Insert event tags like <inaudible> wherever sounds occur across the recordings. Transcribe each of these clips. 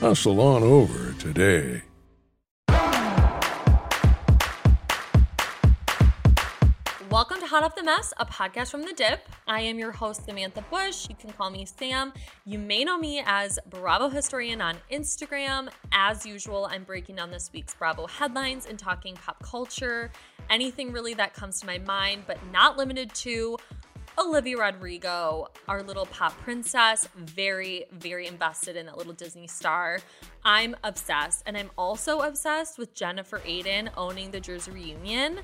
Hustle on over today. Welcome to Hot Off the Mess, a podcast from The Dip. I am your host, Samantha Bush. You can call me Sam. You may know me as Bravo Historian on Instagram. As usual, I'm breaking down this week's Bravo headlines and talking pop culture, anything really that comes to my mind, but not limited to Olivia Rodrigo, our little pop princess, very, very invested in that little Disney star. I'm obsessed. And I'm also obsessed with Jennifer Aydin owning the Jersey reunion.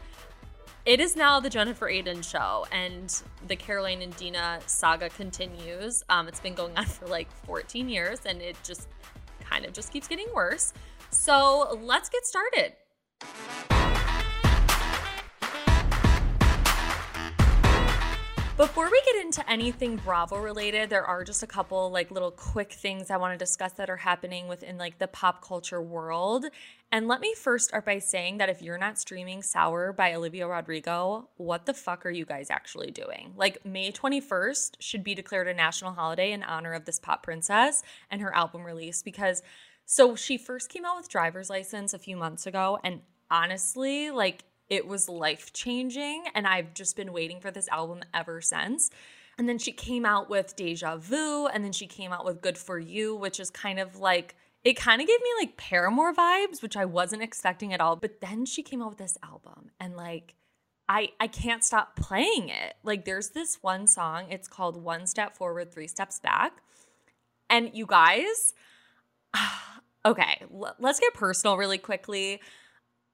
It is now the Jennifer Aydin show, and the Caroline and Dina saga continues. Um, it's been going on <laughs> for like 14 years, and it just kind of just keeps getting worse. So let's get started. Before we get into anything Bravo related, there are just a couple like little quick things I want to discuss that are happening within like the pop culture world. And let me first start by saying that if you're not streaming Sour by Olivia Rodrigo, what the fuck are you guys actually doing? Like May 21st should be declared a national holiday in honor of this pop princess and her album release because so she first came out with driver's license a few months ago and honestly, like it was life changing. And I've just been waiting for this album ever since. And then she came out with Deja Vu, and then she came out with Good For You, which is kind of like, it kind of gave me like Paramore vibes, which I wasn't expecting at all. But then she came out with this album, and like, I, I can't stop playing it. Like, there's this one song, it's called One Step Forward, Three Steps Back. And you guys, <sighs> okay, let's get personal really quickly.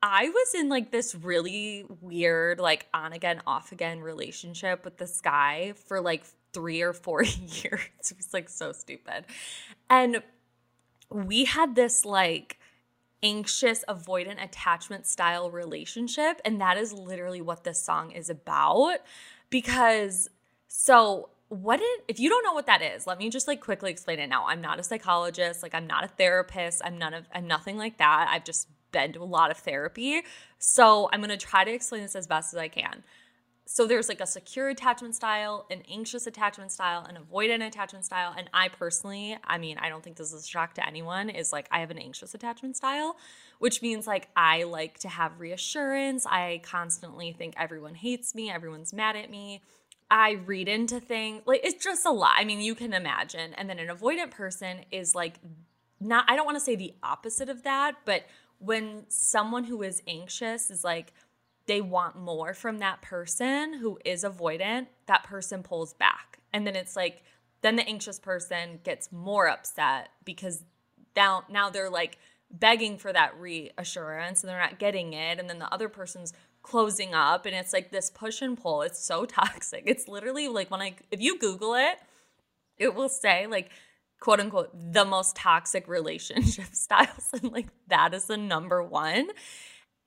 I was in like this really weird, like on again, off again relationship with this guy for like three or four <laughs> years. It was like so stupid. And we had this like anxious, avoidant attachment style relationship. And that is literally what this song is about. Because so what it if you don't know what that is let me just like quickly explain it now i'm not a psychologist like i'm not a therapist i'm none of i'm nothing like that i've just been to a lot of therapy. So I'm going to try to explain this as best as I can. So there's like a secure attachment style, an anxious attachment style, an avoidant attachment style. And I personally, I mean, I don't think this is a shock to anyone, is like I have an anxious attachment style, which means like I like to have reassurance. I constantly think everyone hates me, everyone's mad at me. I read into things. Like it's just a lot. I mean, you can imagine. And then an avoidant person is like not I don't want to say the opposite of that, but when someone who is anxious is like they want more from that person who is avoidant, that person pulls back. And then it's like then the anxious person gets more upset because now now they're like begging for that reassurance and they're not getting it and then the other person's closing up and it's like this push and pull. It's so <laughs> toxic. It's literally like when I if you google it, it will say like quote unquote the most toxic relationship <laughs> styles and like that is the number one.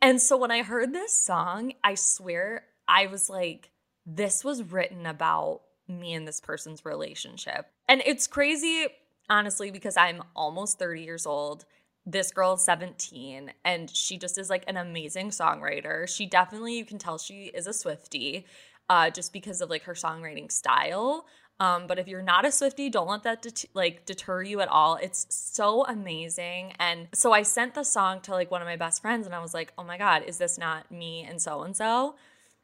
And so when I heard this song, I swear I was like this was written about me and this person's relationship. And it's crazy honestly because I'm almost 30 years old. This girl is 17 and she just is like an amazing songwriter. She definitely you can tell she is a Swiftie uh just because of like her songwriting style. Um, but if you're not a Swiftie, don't let that det- like deter you at all. It's so amazing. And so I sent the song to like one of my best friends, and I was like, "Oh my god, is this not me and so and so?"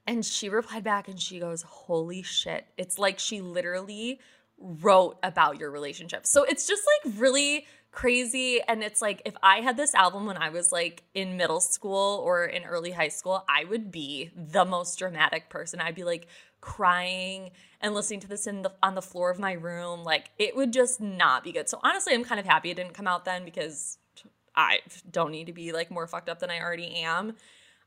And she replied back, and she goes, "Holy shit!" It's like she literally wrote about your relationship. So it's just like really crazy. And it's like if I had this album when I was like in middle school or in early high school, I would be the most dramatic person. I'd be like crying and listening to this in the on the floor of my room. Like it would just not be good. So honestly, I'm kind of happy it didn't come out then because I don't need to be like more fucked up than I already am.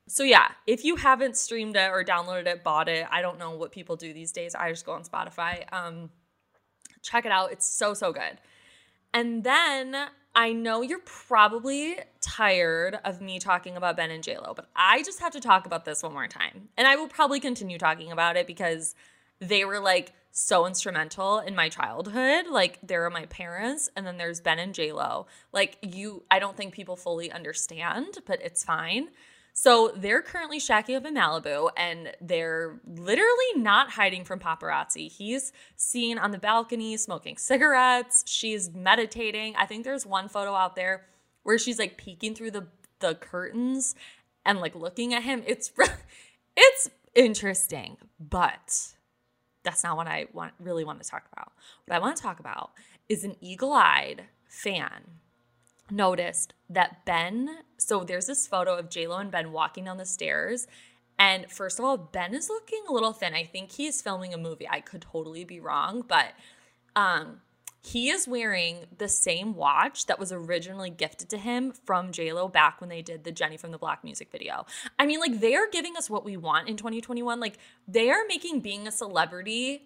So yeah, if you haven't streamed it or downloaded it, bought it, I don't know what people do these days. I just go on Spotify. Um check it out. It's so so good. And then I know you're probably tired of me talking about Ben and JLo, but I just have to talk about this one more time. And I will probably continue talking about it because they were like so instrumental in my childhood. Like there are my parents and then there's Ben and JLo. Like you I don't think people fully understand, but it's fine. So they're currently shacking up in Malibu and they're literally not hiding from paparazzi. He's seen on the balcony smoking cigarettes. She's meditating. I think there's one photo out there where she's like peeking through the the curtains and like looking at him. It's <laughs> it's interesting, but that's not what I want really want to talk about. What I want to talk about is an eagle-eyed fan noticed that Ben, so there's this photo of JLo and Ben walking down the stairs. And first of all, Ben is looking a little thin. I think he's filming a movie. I could totally be wrong, but um he is wearing the same watch that was originally gifted to him from JLo back when they did the Jenny from the Block music video. I mean, like they are giving us what we want in 2021. Like they are making being a celebrity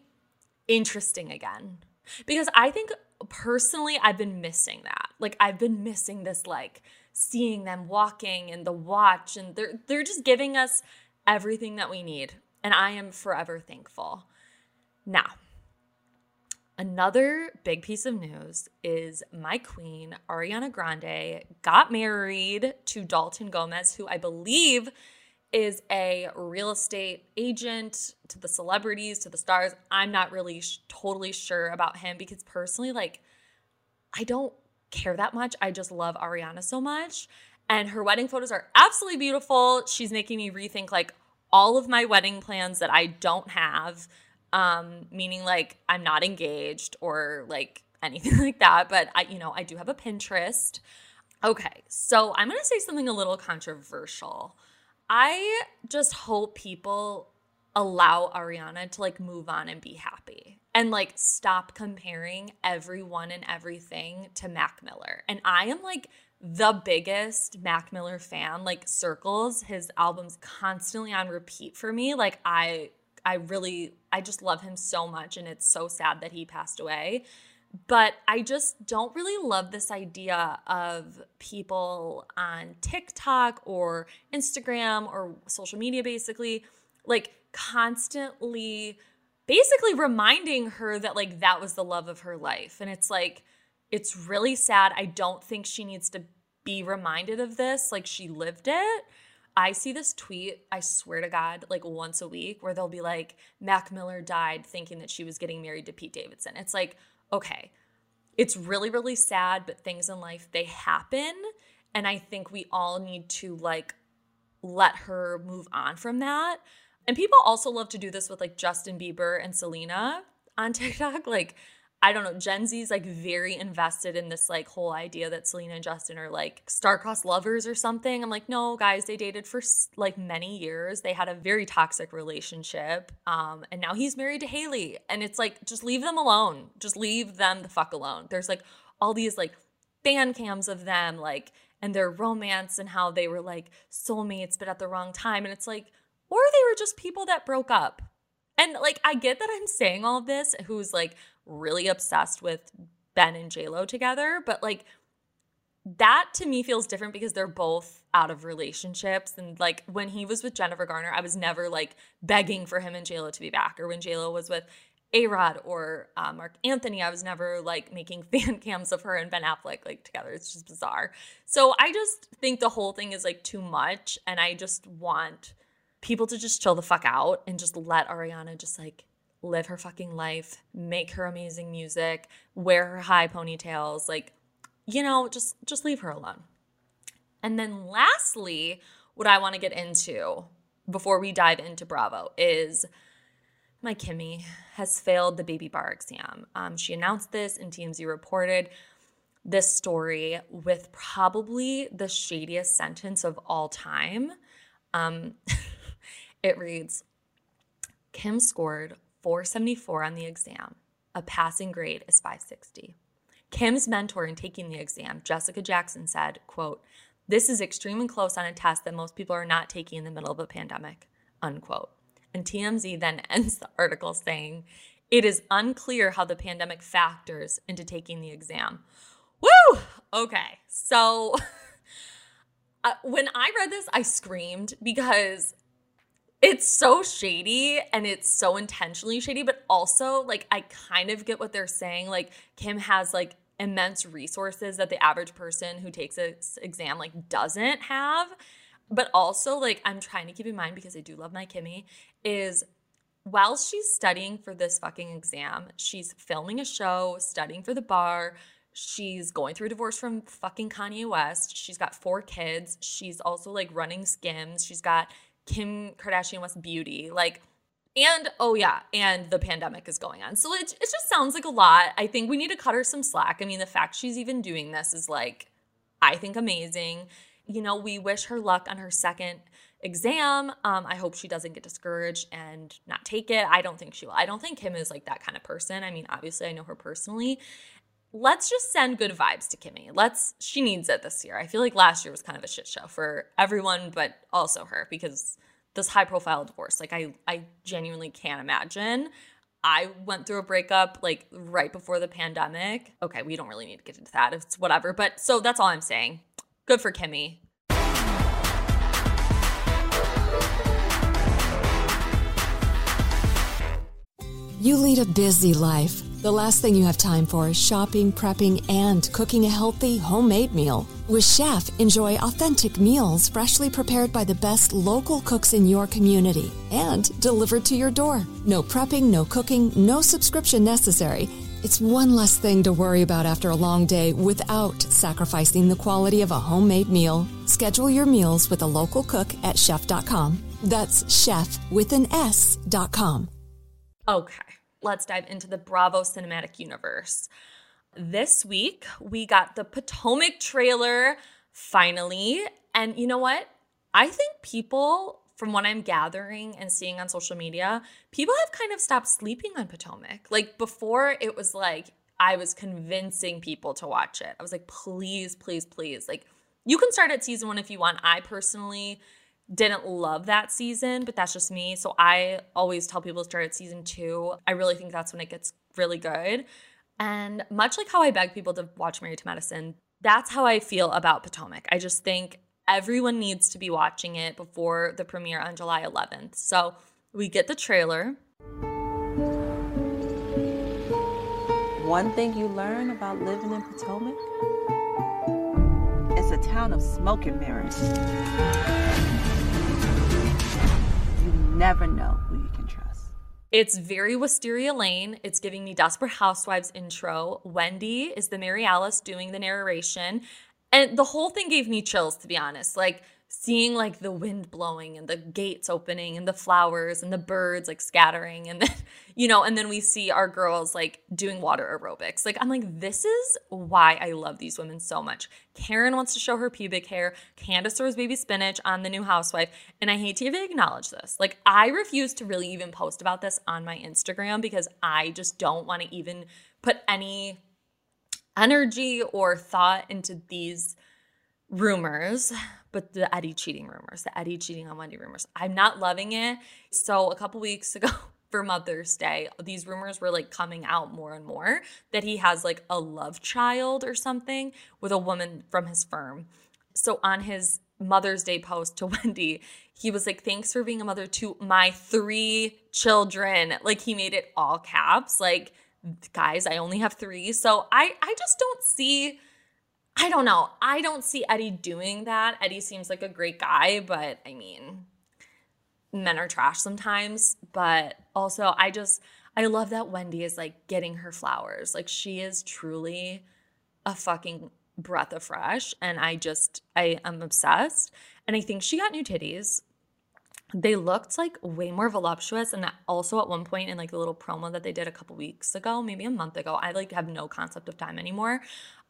interesting again. Because I think personally I've been missing that. Like I've been missing this like seeing them walking and the watch and they're they're just giving us everything that we need and I am forever thankful. Now, another big piece of news is my queen Ariana Grande got married to Dalton Gomez who I believe is a real estate agent to the celebrities, to the stars. I'm not really sh- totally sure about him because personally, like, I don't care that much. I just love Ariana so much. And her wedding photos are absolutely beautiful. She's making me rethink, like, all of my wedding plans that I don't have, um, meaning like I'm not engaged or like anything <laughs> like that. But I, you know, I do have a Pinterest. Okay, so I'm gonna say something a little controversial. I just hope people allow Ariana to like move on and be happy and like stop comparing everyone and everything to Mac Miller. And I am like the biggest Mac Miller fan. Like Circles, his albums constantly on repeat for me. Like I I really I just love him so much and it's so sad that he passed away. But I just don't really love this idea of people on TikTok or Instagram or social media basically like constantly basically reminding her that like that was the love of her life. And it's like it's really sad. I don't think she needs to be reminded of this like she lived it. I see this tweet, I swear to God, like once a week where they'll be like, Mac Miller died thinking that she was getting married to Pete Davidson. It's like, okay, it's really, really sad, but things in life, they happen. And I think we all need to like let her move on from that. And people also love to do this with like Justin Bieber and Selena on <laughs> TikTok. Like, I don't know, Gen Z's like very invested in this like whole idea that Selena and Justin are like star-crossed lovers or something. I'm like, no, guys, they dated for like many years. They had a very toxic relationship. Um, and now he's married to Hailey. And it's like, just leave them alone. Just leave them the fuck alone. There's like all these like fan cams of them, like, and their romance and how they were like soulmates, but at the wrong time. And it's like, or they were just people that broke up. And like, I get that I'm saying all this, who's like really obsessed with Ben and JLo together, but like that to me feels different because they're both out of relationships. And like when he was with Jennifer Garner, I was never like begging for him and JLo to be back. Or when JLo was with A Rod or uh, Marc Anthony, I was never like making <laughs> fan cams of her and Ben Affleck like together. It's just bizarre. So I just think the whole thing is like too much. And I just want people to just chill the fuck out and just let Ariana just like live her fucking life, make her amazing music, wear her high ponytails, like you know, just just leave her alone. And then lastly, what I want to get into before we dive into Bravo is my Kimmy has failed the baby bar exam. Um, she announced this and TMZ reported this story with probably the shadiest sentence of all time. Um, <laughs> it reads Kim scored 474 on the exam. A passing grade is 560. Kim's mentor in taking the exam, Jessica Jackson, said, quote, this is extremely close on a test that most people are not taking in the middle of a pandemic, unquote. And TMZ then <laughs> ends the article saying, it is unclear how the pandemic factors into taking the exam. Woo! Okay, so <laughs> uh, when I read this, I screamed because it's so shady and it's so intentionally shady, but also like I kind of get what they're saying. Like Kim has like immense resources that the average person who takes an exam like doesn't have. But also like I'm trying to keep in mind because I do love my Kimmy is while she's studying for this fucking exam, she's filming a show, studying for the bar. She's going through a divorce from fucking Kanye West. She's got four kids. She's also like running skims. She's got Kim Kardashian West Beauty. Like, and oh yeah, and the pandemic is going on. So it, it just sounds like a lot. I think we need to cut her some slack. I mean, the fact she's even doing this is like, I think amazing. You know, we wish her luck on her second exam. Um, I hope she doesn't get discouraged and not take it. I don't think she will. I don't think Kim is like that kind of person. I mean, obviously, I know her personally. Let's just send good vibes to Kimmy. Let's, she needs it this year. I feel like last year was kind of a shit show for everyone, but also her because this high profile divorce. Like I I genuinely can't imagine. I went through a breakup like right before the pandemic. Okay, we don't really need to get into that. It's whatever. But so that's all I'm saying. Good for Kimmy. You lead a busy life. The last thing you have time for is shopping, prepping, and cooking a healthy, homemade meal. With Shef, enjoy authentic meals freshly prepared by the best local cooks in your community and delivered to your door. No prepping, no cooking, no subscription necessary. It's one less thing to worry about after a long day without sacrificing the quality of a homemade meal. Schedule your meals with a local cook at shef.com. That's shef with an S.com. Okay let's dive into the Bravo cinematic universe. This week, we got the Potomac trailer finally. And you know what? I think people, from what I'm gathering and seeing on social media, people have kind of stopped sleeping on Potomac. Like before, it was like I was convincing people to watch it. I was like, please, please, please. Like, you can start at season one if you want. I personally didn't love that season, but that's just me. So I always tell people to start at season two. I really think that's when it gets really good. And much like how I beg people to watch Married to Medicine, that's how I feel about Potomac. I just think everyone needs to be watching it before the premiere on July 11th. So we get the trailer. One thing you learn about living in Potomac it's a town of smoke and mirrors never know who you can trust. It's very Wisteria Lane. It's giving me Desperate Housewives intro. Wendy is the Mary Alice doing the narration. And the whole thing gave me chills, to be honest. Like, seeing like the wind blowing and the gates opening and the flowers and the birds like scattering and then <laughs> you know and then we see our girls like doing water aerobics. Like i'm like this is why i love these women so much. Karen wants to show her pubic hair candace throws baby spinach on the new housewife and i hate to even acknowledge this. Like i refuse to really even post about this on my instagram because i just don't want to even put any energy or thought into these rumors, but the Eddie cheating rumors, the Eddie cheating on Wendy rumors. I'm not loving it. So a couple weeks ago, <laughs> for Mother's Day, these rumors were like coming out more and more that he has like a love child or something with a woman from his firm. So on his Mother's Day post to <laughs> Wendy, he was like, Thanks for being a mother to my three children. Like he made it all caps. Like, guys, I only have three. So I I just don't see I don't know. I don't see Eddie doing that. Eddie seems like a great guy, but I mean, men are trash sometimes. But also, I just, I love that Wendy is like getting her flowers. Like, she is truly a fucking breath of fresh. And I just, I am obsessed. And I think she got new titties. They looked like way more voluptuous. And also at one point in like the little promo that they did a couple weeks ago, maybe a month ago, I like have no concept of time anymore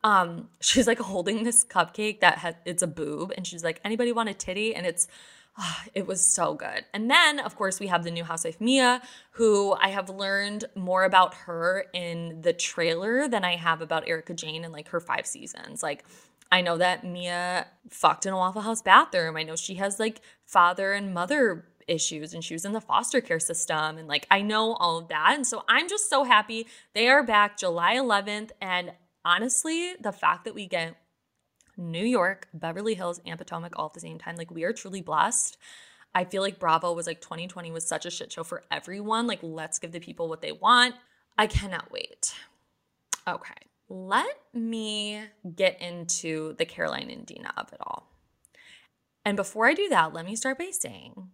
um <laughs> she's like holding this cupcake that has it's a boob and she's like anybody want a titty and it's oh, it was so good and then of course we have the new housewife mia who i have learned more about her in the trailer than i have about Erika Jayne in like her five seasons like I know that Mia fucked in a Waffle House bathroom. I know she has like father and mother issues and she was in the foster care system and like I know all of that. And so I'm just so happy they are back July 11th and honestly, the fact that we get New York, Beverly Hills, and Potomac all at the same time, like we are truly blessed. I feel like Bravo was like 2020 was such a shit show for everyone. Like, let's give the people what they want. I cannot wait. Okay, let me get into the Caroline and Dina of it all. And before I do that, let me start by saying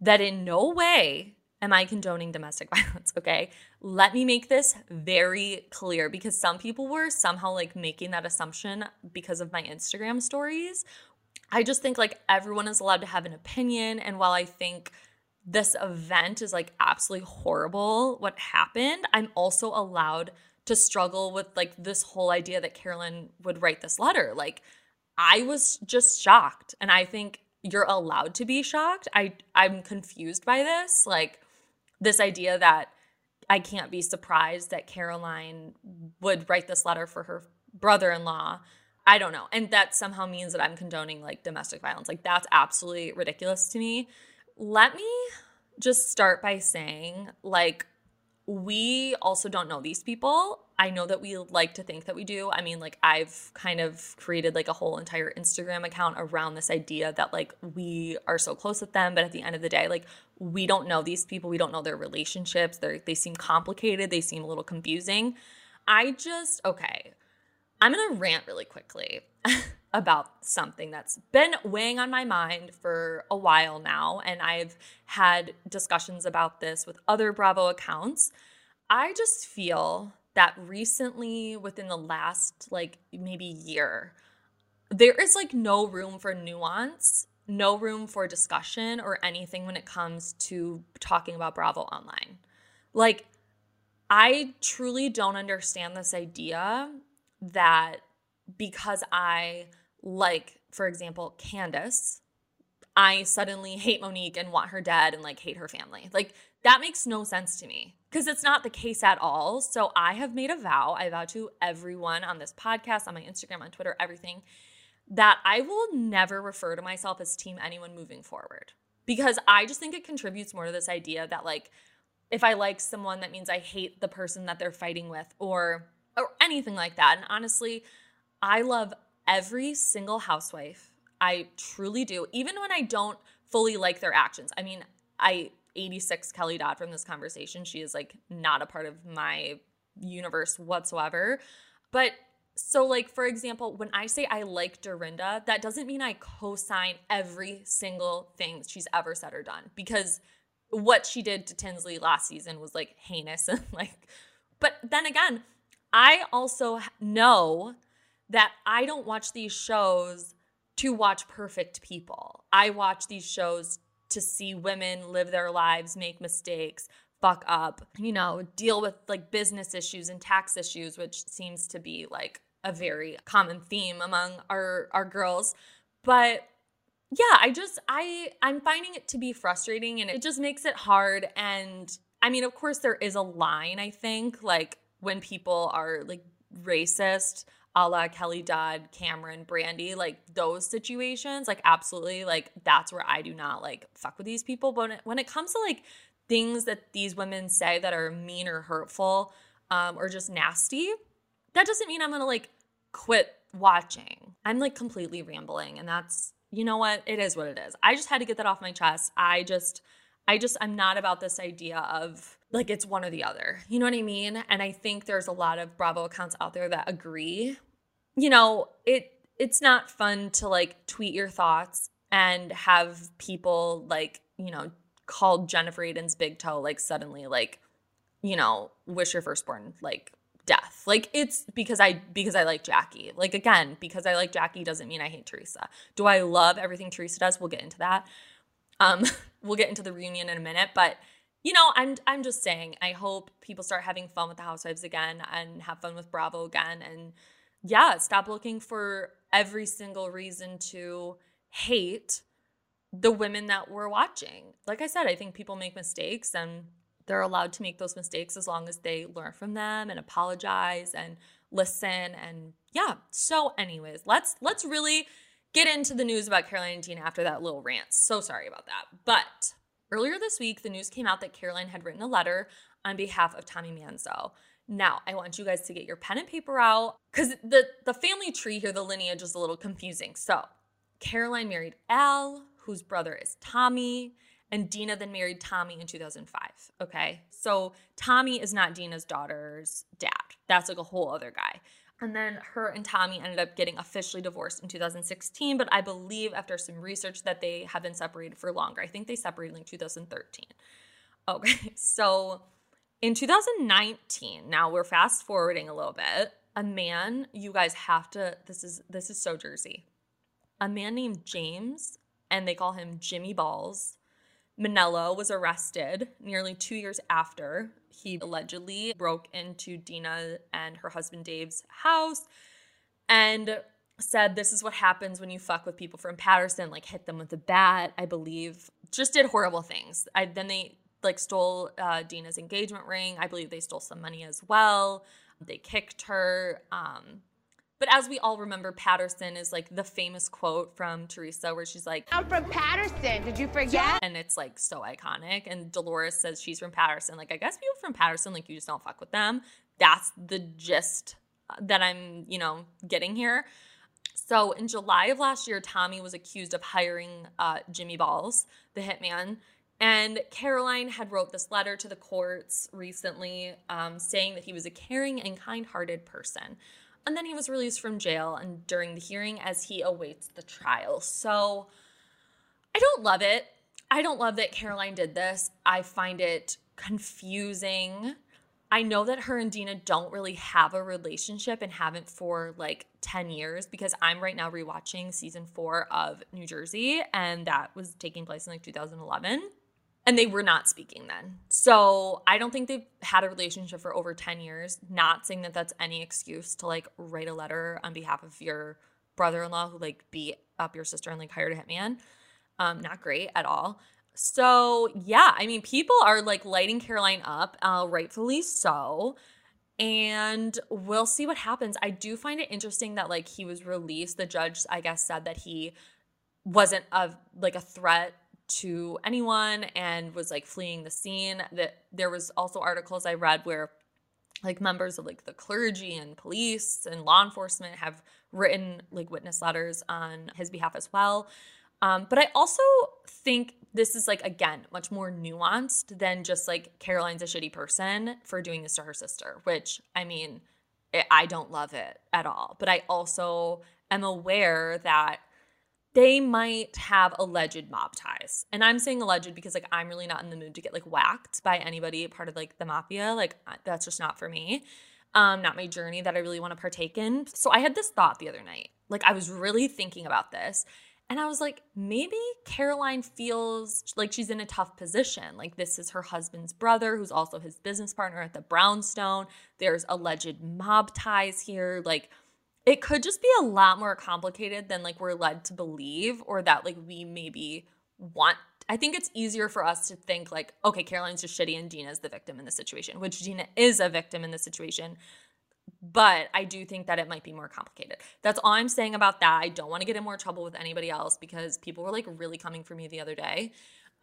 that in no way am I condoning domestic <laughs> violence? Okay. Let me make this very clear because some people were somehow like making that assumption because of my Instagram stories. I just think like everyone is allowed to have an opinion. And while I think this event is like absolutely horrible, what happened, I'm also allowed to struggle with like this whole idea that Caroline would write this letter. Like, I was just shocked. And I think you're allowed to be shocked. I I'm confused by this. Like this idea that I can't be surprised that Caroline would write this letter for her brother in law. I don't know. And that somehow means that I'm condoning like domestic violence. Like, that's absolutely ridiculous to me. Let me just start by saying, like, we also don't know these people. I know that we like to think that we do. I mean, like I've kind of created like a whole entire Instagram account around this idea that like we are so close with them, but at the end of the day, like we don't know these people. We don't know their relationships. They they seem complicated. They seem a little confusing. I just okay. I'm going to rant really quickly <laughs> about something that's been weighing on my mind for a while now and I've had discussions about this with other Bravo accounts. I just feel that recently within the last like maybe year there is like no room for nuance no room for discussion or anything when it comes to talking about bravo online. Like i truly don't understand this idea that because i like for example candace i suddenly hate monique and want her dead and like hate her family. Like that makes no sense to me because it's not the case at all. So I have made a vow, I vow to everyone on this podcast, on my Instagram, on Twitter, everything, that I will never refer to myself as team anyone moving forward. Because I just think it contributes more to this idea that like if I like someone, that means I hate the person that they're fighting with or or anything like that. And honestly, I love every single housewife. I truly do. Even when I don't fully like their actions. I mean, I 86 Kelly Dodd from this conversation. She is like not a part of my universe whatsoever. But so, like, for example, when I say I like Dorinda, that doesn't mean I co sign every single thing she's ever said or done because what she did to Tinsley last season was like heinous <laughs> and like, but then again, I also know that I don't watch these shows to watch perfect people. I watch these shows to see women live their lives, make mistakes, fuck up, you know, deal with like business issues and tax issues, which seems to be like a very common theme among our our girls. But yeah, I just I I'm finding it to be frustrating and it just makes it hard and I mean, of course there is a line I think like when people are like racist a la Kelly Dodd, Cameron, Brandi, like those situations, like absolutely, like that's where I do not like fuck with these people. But when it, when it comes to like things that these women say that are mean or hurtful um, or just nasty, that doesn't mean I'm gonna like quit watching. I'm like completely rambling, and that's you know what? It is what it is. I just had to get that off my chest. I just, I just, I'm not about this idea of like it's one or the other. You know what I mean? And I think there's a lot of Bravo accounts out there that agree. You know, it it's not fun to like tweet your thoughts and have people like, you know, called Jennifer Aydin's big toe like suddenly like, you know, wish your firstborn like death. Like it's because I because I like Jackie. Like again, because I like Jackie doesn't mean I hate Teresa. Do I love everything Teresa does? We'll get into that. Um <laughs> we'll get into the reunion in a minute, but you know, I'm I'm just saying, I hope people start having fun with the housewives again and have fun with Bravo again and yeah, stop looking for every single reason to hate the women that we're watching. Like I said, I think people make mistakes and they're allowed to make those mistakes as long as they learn from them and apologize and listen and yeah. So anyways, let's let's really get into the news about Caroline and Dina after that little rant. So sorry about that. But earlier this week, the news came out that Caroline had written a letter on behalf of Tommy Manzo. Now, I want you guys to get your pen and paper out because the, the family tree here, the lineage is a little confusing. So, Caroline married Al, whose brother is Tommy and Dina then married Tommy in 2005. Okay. So Tommy is not Dina's daughter's dad. That's like a whole other guy. And then her and Tommy ended up getting officially divorced in 2016, but I believe after some research that they have been separated for longer. I think they separated in like 2013. Okay. <laughs> So in 2019, now we're fast forwarding a little bit. A man, you guys have to this is this is so Jersey. A man named James and they call him Jimmy Balls Mainello was arrested nearly two years after he allegedly broke into Dina and her husband Dave's house and said this is what happens when you fuck with people from Paterson, like hit them with a bat, I believe. Just did horrible things. I then they like stole uh, Dina's engagement ring. I believe they stole some money as well. They kicked her. Um, but as we all remember, Paterson is like the famous quote from Teresa where she's like, I'm from Paterson. Did you forget? And it's like so iconic. And Dolores says she's from Paterson. Like, I guess people from Paterson, like, you just don't fuck with them. That's the gist that I'm, you know, getting here. So in July of last year, Tommy was accused of hiring uh, Jimmy Balls, the hitman. And Caroline had wrote this letter to the courts recently um, saying that he was a caring and kind-hearted person. And then he was released from jail and during the hearing as he awaits the trial. So I don't love it. I don't love that Caroline did this. I find it confusing. I know that her and Dina don't really have a relationship and haven't for like 10 years because I'm right now rewatching season four of New Jersey and that was taking place in like 2011 and they were not speaking then. So I don't think they've had a relationship for over 10 years. Not saying that that's any excuse to like write a letter on behalf of your brother in law who like beat up your sister and like hired a hitman. Um, not great at all. So yeah, I mean, people are like lighting Caroline up, uh, rightfully so. And we'll see what happens. I do find it interesting that like he was released. The judge, I guess, said that he wasn't a like a threat to anyone and was like fleeing the scene. That there was also articles i read where like members of like the clergy and police and law enforcement have written like witness letters on his behalf as well. Um, but i also think this is like again much more nuanced than just like caroline's a shitty person for doing this to her sister which i mean it, i don't love it at all. But i also am aware that they might have alleged mob ties. And I'm saying alleged because like I'm really not in the mood to get like whacked by anybody part of like the mafia. Like that's just not for me. Um not my journey that I really want to partake in. So I had this thought the other night. Like I was really thinking about this and I was like maybe Caroline feels like she's in a tough position. Like this is her husband's brother who's also his business partner at the Brownstone. There's alleged mob ties here like it could just be a lot more complicated than like we're led to believe or that like we maybe want I think it's easier for us to think like, okay, Caroline's just shitty and Dina's the victim in the situation, which Dina is a victim in the situation. But I do think that it might be more complicated. That's all I'm saying about that. I don't want to get in more trouble with anybody else because people were like really coming for me the other day.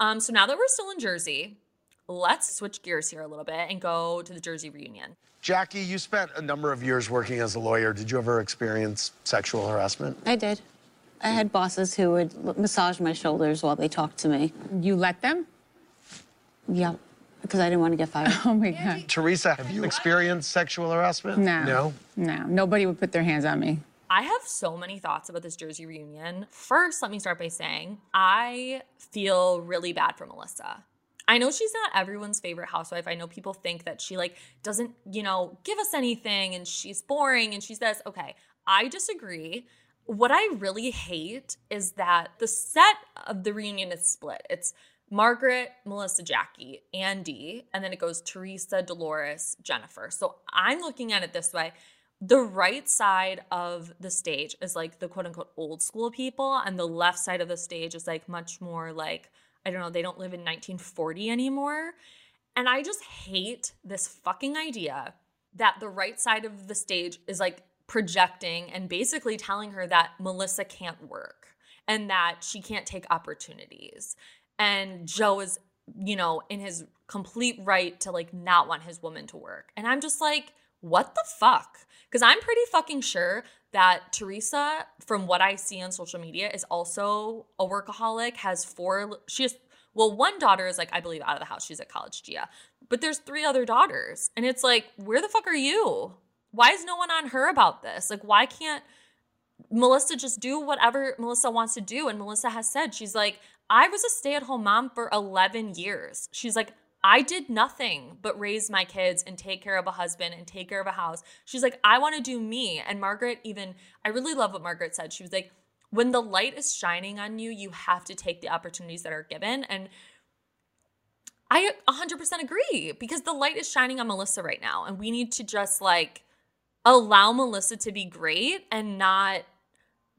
Um, so now that we're still in Jersey, let's switch gears here a little bit and go to the Jersey reunion. Jackie, you spent a number of years working as a lawyer. Did you ever experience sexual harassment? I did. I had bosses who would massage my shoulders while they talked to me. You let them? Yeah, because I didn't want to get fired. <laughs> Oh my God. Teresa, have you experienced sexual harassment? No. No? No. Nobody would put their hands on me. I have so many thoughts about this Jersey reunion. First, let me start by saying I feel really bad for Melissa. I know she's not everyone's favorite housewife. I know people think that she like doesn't, you know, give us anything and she's boring and she's this. Okay, I disagree. What I really hate is that the set of the reunion is split. It's Margaret, Melissa, Jackie, Andy, and then it goes Teresa, Dolores, Jennifer. So I'm looking at it this way. The right side of the stage is like the quote unquote old school people, and the left side of the stage is like much more like, I don't know, they don't live in 1940 anymore. And I just hate this fucking idea that the right side of the stage is like projecting and basically telling her that Melissa can't work and that she can't take opportunities. And Joe is, you know, in his complete right to like not want his woman to work. And I'm just like, what the fuck? Because I'm pretty fucking sure that Teresa, from what I see on social media, is also a workaholic, has four, she has, well, one daughter is like, I believe, out of the house. She's at college, Gia. But there's three other daughters. And it's like, where the fuck are you? Why is no one on her about this? Like, why can't Melissa just do whatever Melissa wants to do? And Melissa has said, she's like, I was a stay at home mom for 11 years. She's like, I did nothing but raise my kids and take care of a husband and take care of a house. She's like, I want to do me. And Margaret, even, I really love what Margaret said. She was like, when the light is shining on you, you have to take the opportunities that are given. And I 100% agree because the light is shining on Melissa right now. And we need to just like allow Melissa to be great and not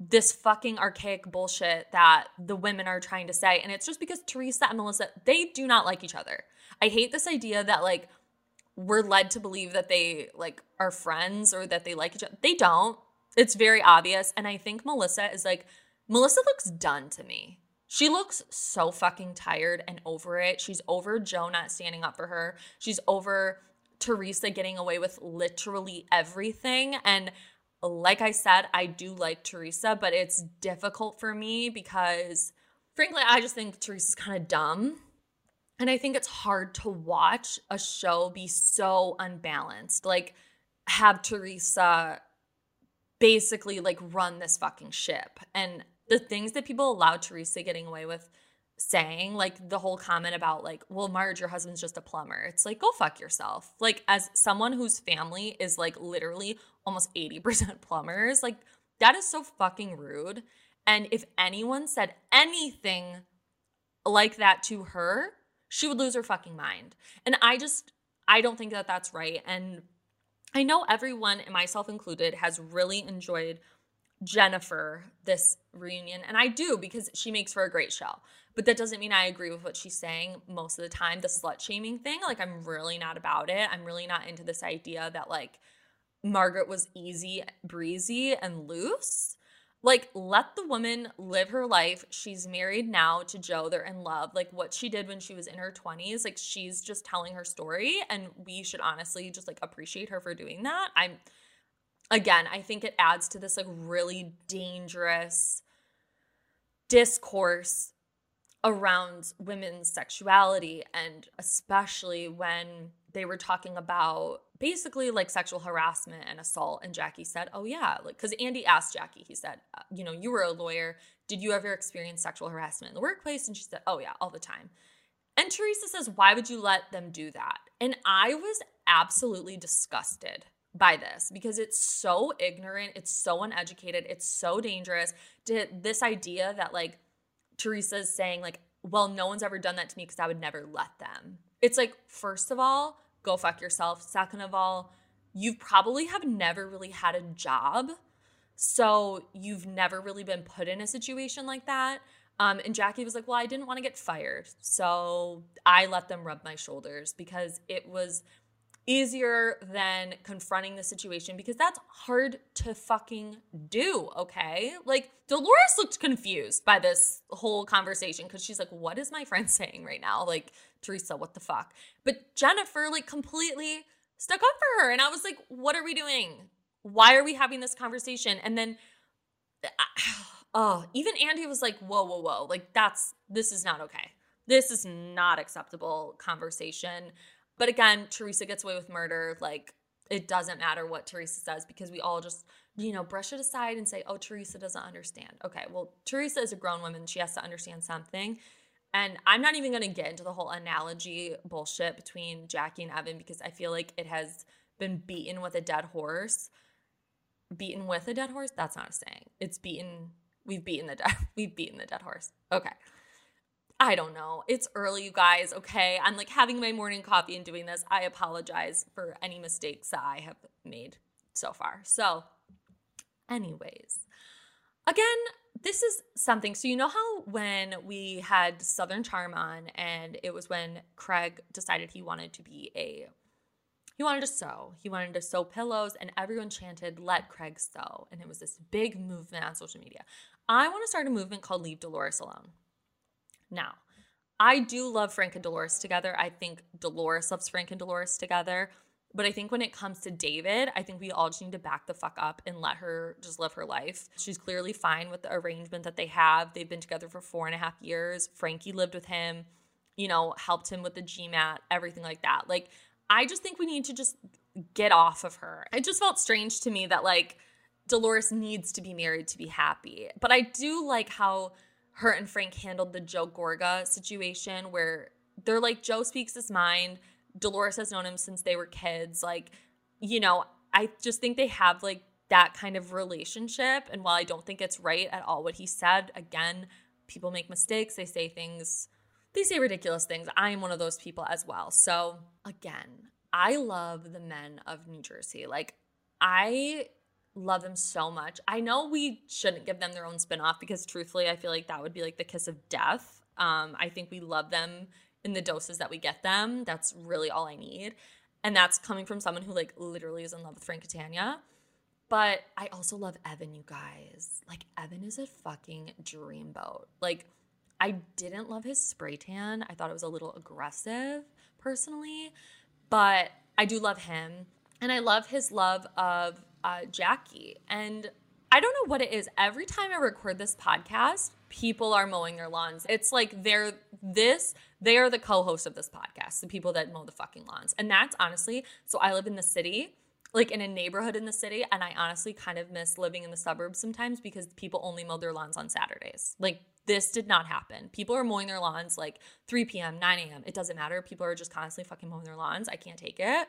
this fucking archaic bullshit that the women are trying to say. And it's just because Teresa and Melissa, they do not like each other. I hate this idea that like we're led to believe that they like are friends or that they like each other. They don't. It's very obvious. And I think Melissa is like, Melissa looks done to me. She looks so fucking tired and over it. She's over Joe not standing up for her. She's over Teresa getting away with literally everything. And like I said, I do like Teresa, but it's difficult for me because frankly, I just think Teresa's kind of dumb. And I think it's hard to watch a show be so unbalanced. Like, have Teresa basically like run this fucking ship. And the things that people allow Teresa getting away with saying, like the whole comment about like, well, Marge, your husband's just a plumber. It's like, go fuck yourself. Like, as someone whose family is like literally almost 80% <laughs> plumbers, like that is so fucking rude. And if anyone said anything like that to her, she would lose her fucking mind. And I just, I don't think that that's right. And I know everyone, myself included, has really enjoyed Jennifer this reunion. And I do because she makes for a great show. But that doesn't mean I agree with what she's saying most of the time. The slut shaming thing, like, I'm really not about it. I'm really not into this idea that, like, Margaret was easy, breezy, and loose. Like, let the woman live her life. She's married now to Joe. They're in love. Like, what she did when she was in her 20s, like, she's just telling her story. And we should honestly just, like, appreciate her for doing that. I'm, again, I think it adds to this, like, really dangerous discourse around women's sexuality. And especially when they were talking about basically like sexual harassment and assault and Jackie said, "Oh yeah, like cuz Andy asked Jackie, he said, uh, you know, you were a lawyer, did you ever experience sexual harassment in the workplace?" And she said, "Oh yeah, all the time." And Teresa says, "Why would you let them do that?" And I was absolutely disgusted by this because it's so ignorant, it's so uneducated, it's so dangerous to this idea that like Teresa's saying like, "Well, no one's ever done that to me because I would never let them." It's like, first of all, go fuck yourself. Second of all, you probably have never really had a job. So you've never really been put in a situation like that. Um, and Jackie was like, Well, I didn't want to get fired. So I let them rub my shoulders because it was easier than confronting the situation because that's hard to fucking do, okay? Like Dolores looked confused by this whole conversation because she's like, what is my friend <laughs> saying right now? Like, Teresa, what the fuck? But Jennifer, like, completely stuck up for her. And I was like, what are we doing? Why are we having this conversation? And then, <sighs> oh, even Andy was like, whoa, whoa, whoa. Like, that's, this is not okay. This is not acceptable conversation. But again, Teresa gets away with murder. Like, it doesn't matter what Teresa says because we all just, you know, brush it aside and say, oh, Teresa doesn't understand. Okay, well, Teresa is a grown woman. She has to understand something. And I'm not even going to get into the whole analogy bullshit between Jackie and Evan because I feel like it has been beaten with a dead horse. Beaten with a dead horse? That's not a saying. It's beaten. We've beaten the dead. <laughs> We've beaten the dead horse. Okay. I don't know. It's early, you guys. Okay. I'm like having my morning coffee and doing this. I apologize for any mistakes that I have made so far. So, anyways, again, this is something. So, you know how when we had Southern Charm on, and it was when Craig decided he wanted to be a he wanted to sew. He wanted to sew pillows, and everyone chanted, Let Craig sew. And it was this big movement on social media. I want to start a movement called Leave Dolores Alone. Now, I do love Frank and Dolores together. I think Dolores loves Frank and Dolores together. But I think when it comes to David, I think we all just need to back the fuck up and let her just live her life. She's clearly fine with the arrangement that they have. They've been together for four and a half years. Frankie lived with him, you know, helped him with the GMAT, everything like that. Like, I just think we need to just get off of her. It just felt strange to me that, like, Dolores needs to be married to be happy. But I do like how her and Frank handled the Joe Gorga situation where they're like, Joe speaks his mind. Dolores has known him since they were kids. Like, you know, I just think they have like that kind of relationship. And while I don't think it's right at all what he said, again, people make mistakes. They say things, they say ridiculous things. I am one of those people as well. So, again, I love the men of New Jersey. Like, I love them so much. I know we shouldn't give them their own spinoff because truthfully, I feel like that would be like the kiss of death. Um, I think we love them in the doses that we get them. That's really all I need. And that's coming from someone who like literally is in love with Frank Catania. But I also love Evan, you guys. Like Evan is a fucking dreamboat. Like I didn't love his spray tan. I thought it was a little aggressive personally, but I do love him. And I love his love of uh, Jackie. And I don't know what it is. Every time I record this podcast, people are mowing their lawns. It's like they're this, they are the co host of this podcast, the people that mow the fucking lawns. And that's honestly, so I live in the city, like in a neighborhood in the city. And I honestly kind of miss living in the suburbs sometimes because people only mow their lawns on Saturdays. Like this did not happen. People are mowing their lawns like 3 p.m., 9 a.m. It doesn't matter. People are just constantly fucking mowing their lawns. I can't take it.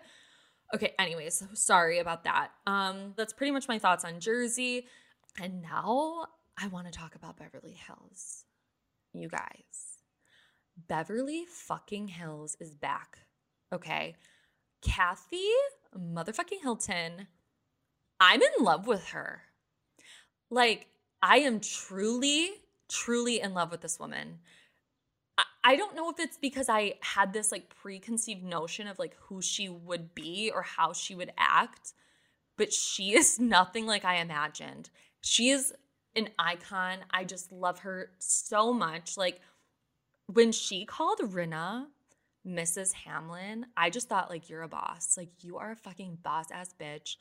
Okay, anyways, sorry about that. Um, that's pretty much my thoughts on Jersey. And now I want to talk about Beverly Hills. You guys, Beverly fucking Hills is back. Okay. Kathy motherfucking Hilton, I'm in love with her. Like, I am truly, truly in love with this woman. I don't know if it's because I had this like preconceived notion of like who she would be or how she would act, but she is <laughs> nothing like I imagined. She is an icon. I just love her so much. Like when she called Rinna Mrs. Hamlin, I just thought like you're a boss. Like you are a fucking boss ass bitch.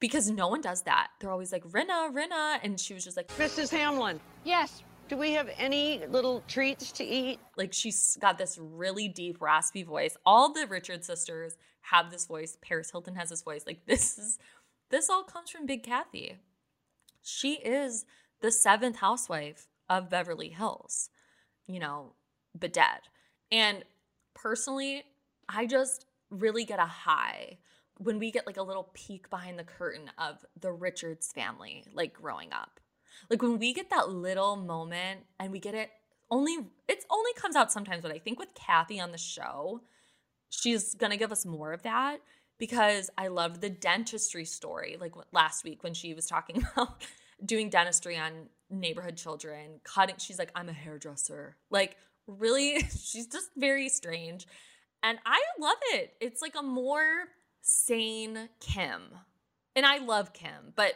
Because no one does that. They're always like, Rinna, Rinna. And she was just like, Mrs. Hamlin. Yes, do we have any little treats to eat? Like she's got this really deep, raspy voice. All the Richard sisters have this voice. Paris Hilton has this voice. Like this is this all comes from Big Kathy. She is the seventh housewife of Beverly Hills, you know, but dead. And personally, I just really get a high when we get like a little peek behind the curtain of the Richards family, like growing up. Like when we get that little moment and we get it only it's only comes out sometimes, but I think with Kathy on the show, she's gonna give us more of that because I loved the dentistry story, like last week when she was talking <laughs> about doing dentistry on neighborhood children, cutting. She's like, I'm a hairdresser. Like, really, <laughs> she's just very strange. And I love it. It's like a more sane Kim. And I love Kim, but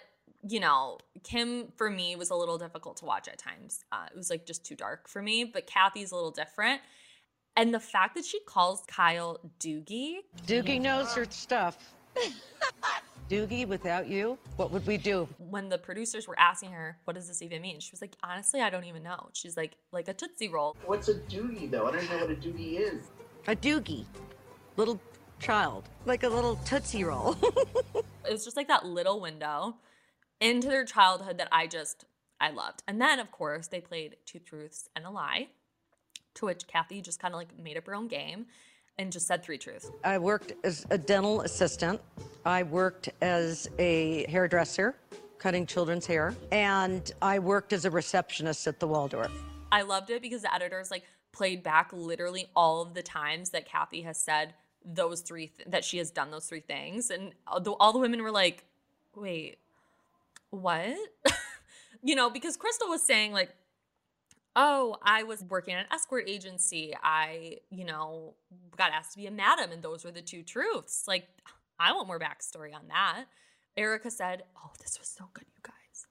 you know, Kim for me was a little difficult to watch at times. Uh, it was like just too dark for me, but Kathy's a little different. And the fact that she calls Kyle Doogie. Doogie knows her stuff. <laughs> Doogie, without you, what would we do? When the producers were asking her, what does this even mean? She was like, honestly, I don't even know. She's like, like a Tootsie Roll. What's a doogie, though? I don't know what a doogie is. A doogie. Little child. Like a little Tootsie Roll. <laughs> it was just like that little window into their childhood that I just, I loved. And then, of course, they played Two Truths and a Lie, to which Kathy just kind of like made up her own game and just said three truths. I worked as a dental assistant. I worked as a hairdresser, cutting children's hair, and I worked as a receptionist at the Waldorf. I loved it because the editors like played back literally all of the times that Kathy has said those three th- that she has done those three things, and all the, all the women were like, "Wait, what?" <laughs> you know, because Crystal was saying like oh, I was working at an escort agency. I, you know, got asked to be a madam, and those were the two truths. Like, I want more backstory on that. Erika said, oh, this was so good, you guys.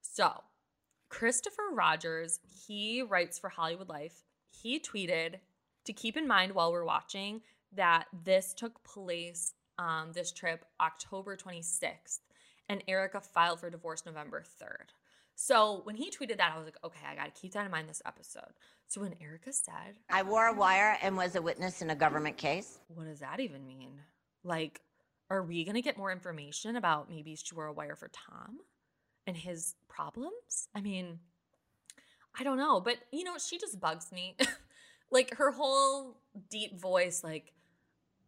So, Christopher Rogers, he writes for Hollywood Life. He tweeted to keep in mind while we're watching that this took place, um, this trip, October 26th, and Erika filed for divorce November 3rd. So when he tweeted that, I was like, okay, I got to keep that in mind this episode. So when Erika said, I wore a wire and was a witness in a government case. What does that even mean? Like, are we going to get more information about maybe she wore a wire for Tom and his problems? I mean, I don't know, but you know, she just bugs me. <laughs> like her whole deep voice, like,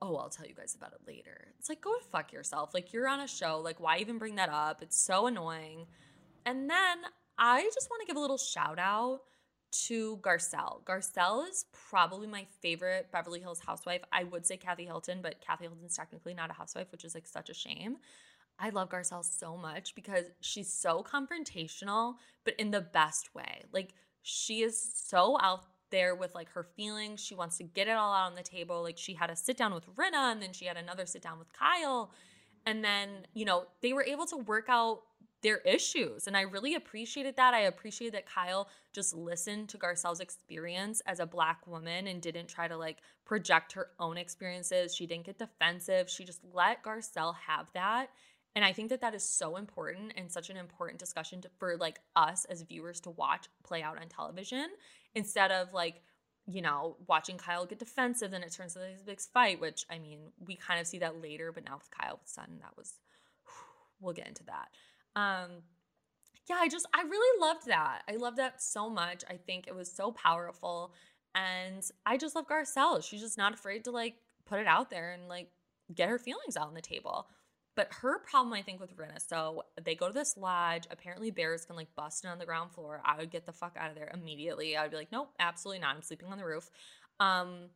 oh, I'll tell you guys about it later. It's like, go fuck yourself. Like, you're on a show. Like, why even bring that up? It's so annoying. And then I just want to give a little shout out to Garcelle. Garcelle is probably my favorite Beverly Hills housewife. I would say Kathy Hilton, but Kathy Hilton's technically not a housewife, which is like such a shame. I love Garcelle so much because she's so confrontational, but in the best way. Like she is so out there with like her feelings. She wants to get it all out on the table. Like she had a sit down with Rinna and then she had another sit down with Kyle. And then, you know, they were able to work out their issues. And I really appreciated that. I appreciated that Kyle just listened to Garcelle's experience as a black woman and didn't try to like project her own experiences. She didn't get defensive. She just let Garcelle have that. And I think that that is so important and such an important discussion to, for like us as viewers to watch play out on television instead of like, you know, watching Kyle get defensive, then it turns into this big fight, which I mean, we kind of see that later, but now with Kyle with Sutton, that was, we'll get into that. Um, yeah, I just, I really loved that. I loved that so much. I think it was so powerful. And I just love Garcelle. She's just not afraid to like put it out there and like get her feelings out on the table. But her problem, I think, with Rinna, so they go to this lodge. Apparently, bears can like bust in on the ground floor. I would get the fuck out of there immediately. I would be like, nope, absolutely not. I'm sleeping on the roof. Um,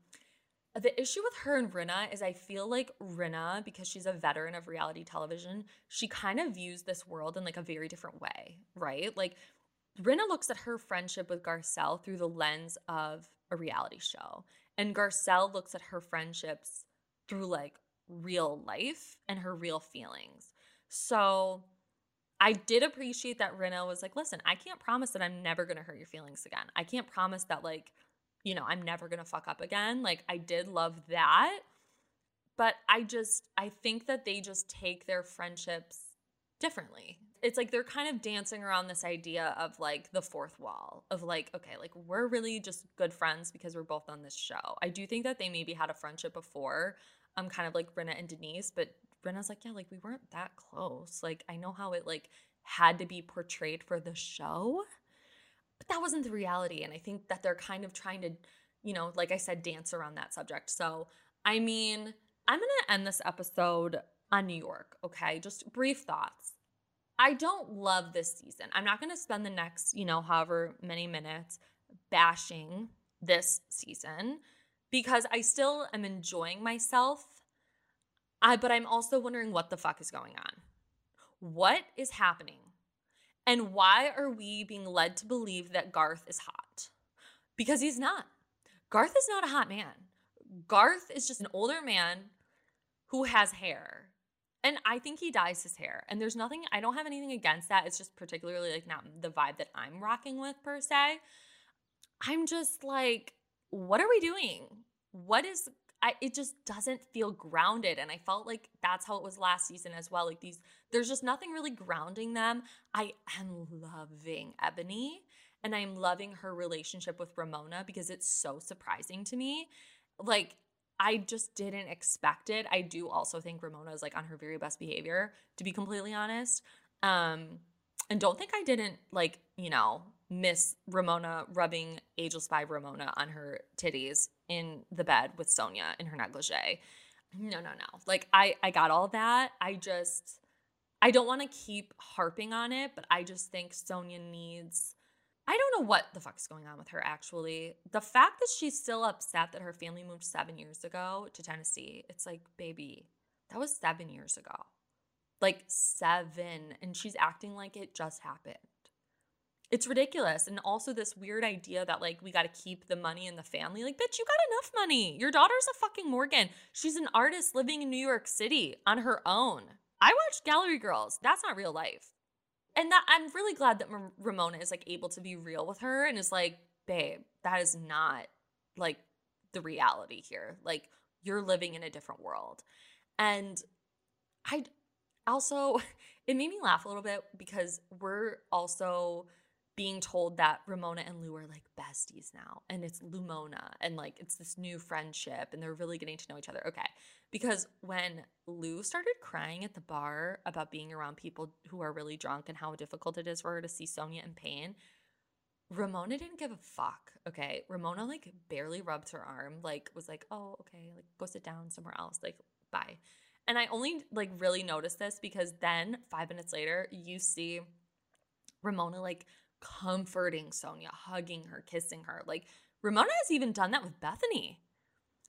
the issue with her and Rinna is I feel like Rinna, because she's a veteran of reality television, she kind of views this world in like a very different way, right? Like Rinna looks at her friendship with Garcelle through the lens of a reality show. And Garcelle looks at her friendships through like real life and her real feelings. So I did appreciate that Rinna was like, listen, I can't promise that I'm never gonna hurt your feelings again. I can't promise that like you know, I'm never to fuck up again. Like I did love that. But I just I think that they just take their friendships differently. It's like they're kind of dancing around this idea of like the fourth wall of like okay, like we're really just good friends because we're both on this show. I do think that they maybe had a friendship before. Um, kind of like Rinna and Denise, but Rinna's like, yeah, like we weren't that close. Like I know how it like had to be portrayed for the show but that wasn't the reality. And I think that they're kind of trying to, you know, like I said, dance around that subject. So, I mean, I'm to end this episode on New York, okay? Just brief thoughts. I don't love this season. I'm not going to spend the next, you know, however many minutes bashing this season because I still am enjoying myself. I, but I'm also wondering what the fuck is going on. What is happening? And why are we being led to believe that Garth is hot? Because he's not. Garth is not a hot man. Garth is just an older man who has hair. And I think he dyes his hair. And there's nothing, I don't have anything against that. It's just particularly like not the vibe that I'm rocking with per se. I'm just like, what are we doing? What is I, it just doesn't feel grounded. And i felt like that's how it was last season as well. Like these there's just nothing really grounding them. I am loving Eboni and i'm loving her relationship with ramona because it's so surprising to me. Like i just didn't expect it. I do also think ramona is like on her very best behavior to be completely honest. Um and don't think i didn't like you know miss ramona rubbing ageless five ramona on her titties in the bed with Sonja in her negligee. No, no, no. Like I I got all that. I just I don't want to keep harping on it, but I just think Sonja needs I don't know what the fuck's going on with her actually. The fact that she's still upset that her family moved 7 years ago to Tennessee. It's like, baby, that was 7 years ago. Like 7 and she's acting like it just happened it's ridiculous. And also this weird idea that like we got to keep the money in the family. Like, bitch, you got enough money. Your daughter's a fucking Morgan. She's an artist living in New York City on her own. I watched Gallery Girls. That's not real life. And that I'm really glad that Ramona is like able to be real with her and is like, babe, that is not like the reality here. Like you're living in a different world. And I also <laughs> it made me laugh a little bit because we're also being told that Ramona and Lou are like besties now and it's Lumona and like it's this new friendship and they're really getting to know each other. Okay. Because when Lou started crying at the bar about being around people who are really drunk and how difficult it is for her to see Sonja in pain, Ramona didn't give a fuck. Okay. Ramona like barely rubbed her arm, like was like, oh, okay, like go sit down somewhere else. Like, bye. And I only like really noticed this because then five minutes later, you see Ramona like comforting Sonja, hugging her, kissing her. Like Ramona has even done that with Bethenny.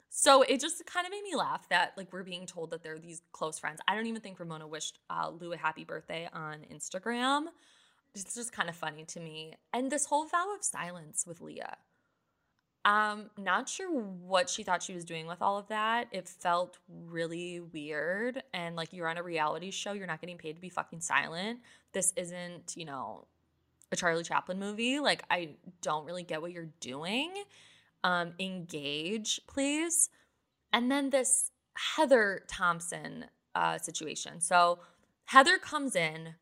So it just kind of made me laugh that like we're being told that they're these close friends. I don't even think Ramona wished uh, Lou a happy birthday on Instagram. It's just kind of funny to me. And this whole vow of silence with Leah. Um, not sure what she thought she was doing with all of that. It felt really weird. And like you're on a reality show, you're not getting paid to be fucking silent. This isn't, you know, a Charlie Chaplin movie. Like, I don't really get what you're doing. Um, engage, please. And then this Heather Thomson uh, situation. So Heather comes in,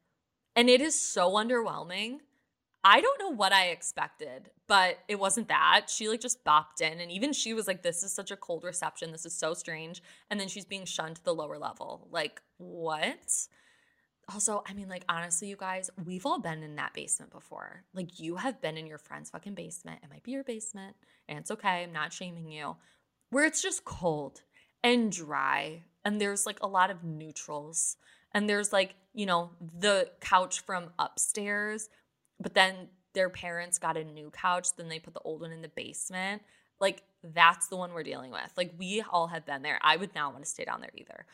and it is so underwhelming. I don't know what I expected, but it wasn't that. She like just bopped in, and even she was like, This is such a cold reception. This is so strange. And then she's being shunned to the lower level. Like, what? Also, I mean, like, honestly, you guys, we've all been in that basement before. Like, you have been in your friend's fucking basement. It might be your basement, and it's okay. I'm not shaming you. Where it's just cold and dry, and there's like a lot of neutrals, and there's like, you know, the couch from upstairs, but then their parents got a new couch, then they put the old one in the basement. Like, that's the one we're dealing with. Like, we all have been there. I would not want to stay down there either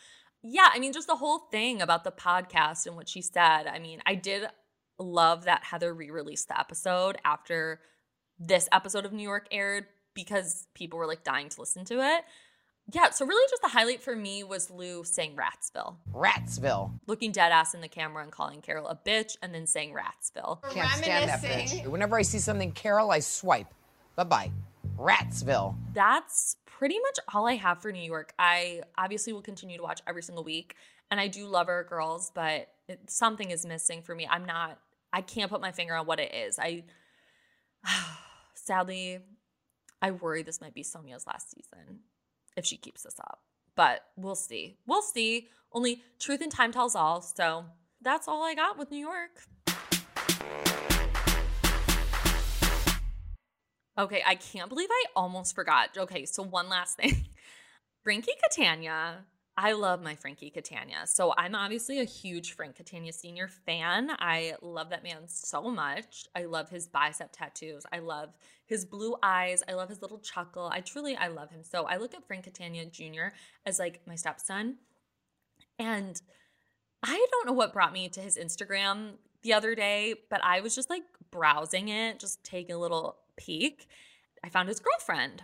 yeah, I mean, just the whole thing about the podcast and what she said. I mean, I did love that Heather re released the episode after this episode of New York aired because people were like dying to listen to it. Yeah, so really just the highlight for me was Lou saying Ratsville. Ratsville. Looking dead ass in the camera and calling Carole a bitch and then saying Ratsville. Can't stand that bitch. Whenever I see something Carole, I swipe. Bye bye. Ratsville. That's pretty much all I have for New York. I obviously will continue to watch every single week, and I do love our girls, but it, something is missing for me. I'm not. I can't put my finger on what it is. I <sighs> sadly, I worry this might be Sonja's last season if she keeps this up. But we'll see. We'll see. Only truth and time tells all. So that's all I got with New York. Okay, I can't believe I almost forgot. Okay, so one last <laughs> thing. Frankie Catania. I love my Frankie Catania. So I'm obviously a huge Frank Catania Sr. fan. I love that man so much. I love his bicep tattoos. I love his blue eyes. I love his little chuckle. I truly I love him. So I look at Frank Catania Jr. as like my stepson. And I don't know what brought me to his Instagram the other day, but I was just like browsing it, just taking a little peek, I found his girlfriend.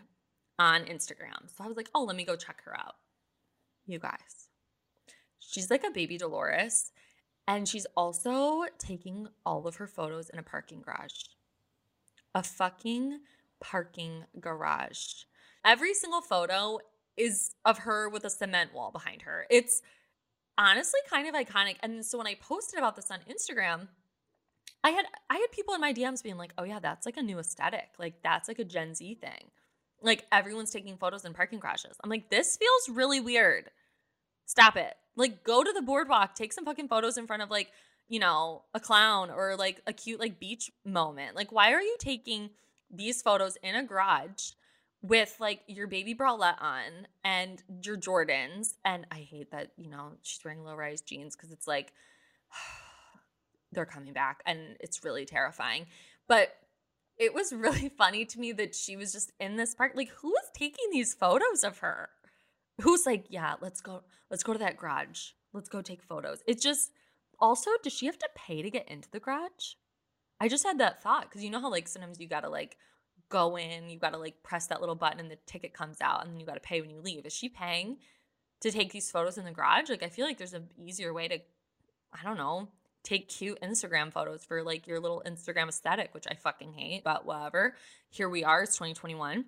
on Instagram. So I was like, oh, let me go check her out. You guys, she's like a baby Dolores. And she's also taking all of her photos in a parking garage. A fucking parking garage. Every single photo is of her with a cement wall behind her. It's honestly kind of iconic. And so when I posted about this on Instagram, I had I had people in my DMs being like, "Oh yeah, that's like a new aesthetic. Like that's like a Gen Z thing. Like everyone's taking photos in parking crashes." I'm like, "This feels really weird. Stop it. Like go to the boardwalk, take some fucking photos in front of like, you know, a clown or like a cute like beach moment. Like why are you taking these photos in a garage with like your baby bralette on and your Jordans. And I hate that, you know, she's wearing low rise jeans because it's like <sighs> they're coming back and it's really terrifying. But it was <laughs> really funny to me that she was just in this park. Like, who is taking these photos of her? Who's like, yeah, let's go, let's go to that garage. Let's go take photos. It's just also, does she have to pay to get into the garage? I just had that thought because you know how like sometimes you gotta like go in, you gotta like press that little button and the ticket comes out and then you gotta pay when you leave. Is she paying to take these photos in the garage? Like I feel like there's an easier way to, I don't know, take cute Instagram photos for like your little Instagram aesthetic, which I fucking hate, but whatever. Here we are, it's 2021.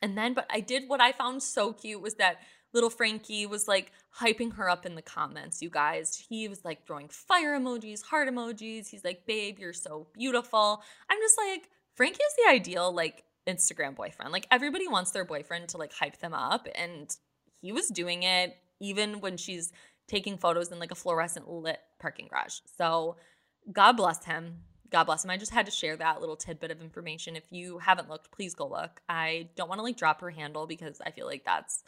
And then, but I did what I found so cute was that little Frankie was like hyping her up in the comments, you guys. He was like throwing fire emojis, heart emojis. He's like, babe, you're so beautiful. I'm just like, Frankie is the ideal like Instagram boyfriend. Like everybody wants their boyfriend to like hype them up. And he was doing it even when she's taking photos in like a fluorescent lit parking garage. So God bless him. God bless him. I just had to share that little tidbit of information. If you haven't looked, please go look. I don't want to like drop her handle because I feel like that's,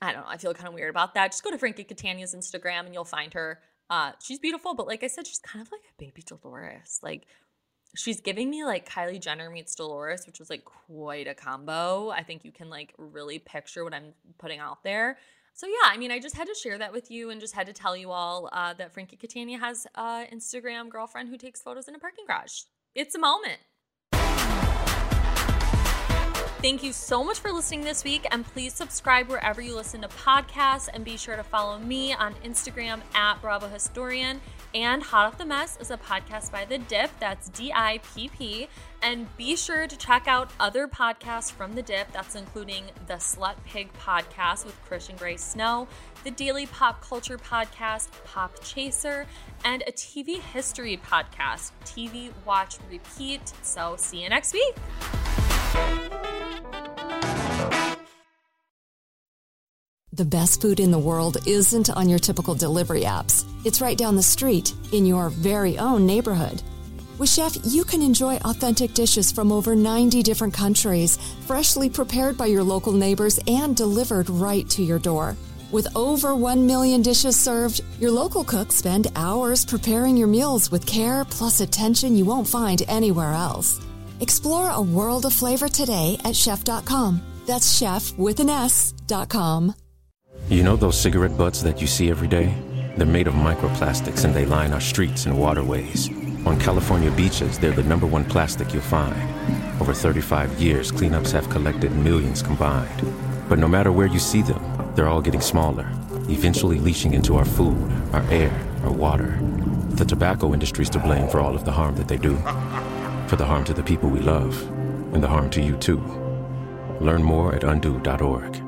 I don't know, I feel kind of weird about that. Just go to Frankie Catania's Instagram and you'll find her. Uh, she's beautiful, but like I said, she's kind of like a baby Dolores. Like she's giving me like Kylie Jenner meets Dolores, which was like quite a combo. I think you can like really picture what I'm putting out there. So yeah, I mean, I just had to share that with you and just had to tell you all uh, that Frankie Catania has an Instagram girlfriend who takes photos in a parking garage. It's a moment. Thank you so much for listening this week, and please subscribe wherever you listen to podcasts, and be sure to follow me on Instagram at Bravo Historian. And Hot Off the Mess is a podcast by The Dipp. That's D I P P. And be sure to check out other podcasts from The Dipp. That's including the Slut Pig podcast with Christian Gray Snow, the Daily Pop Culture podcast, Pop Chaser, and a TV history podcast, TV Watch Repeat. So see you next week. The best food in the world isn't on your typical delivery apps. It's right down the street in your very own neighborhood. With Shef, you can enjoy authentic dishes from over 90 different countries, freshly prepared by your local neighbors and delivered right to your door. With over 1 million dishes served, your local cooks spend hours preparing your meals with care plus attention you won't find anywhere else. Explore a world of flavor today at shef.com. That's shef with an S.com. You know those cigarette butts that you see every day? They're made of microplastics and they line our streets and waterways. On California beaches, they're the number one plastic you'll find. Over 35 years, cleanups have collected millions combined. But no matter where you see them, they're all getting smaller, eventually leaching into our food, our air, our water. The tobacco industry's to blame for all of the harm that they do. For the harm to the people we love, and the harm to you too. Learn more at undo.org.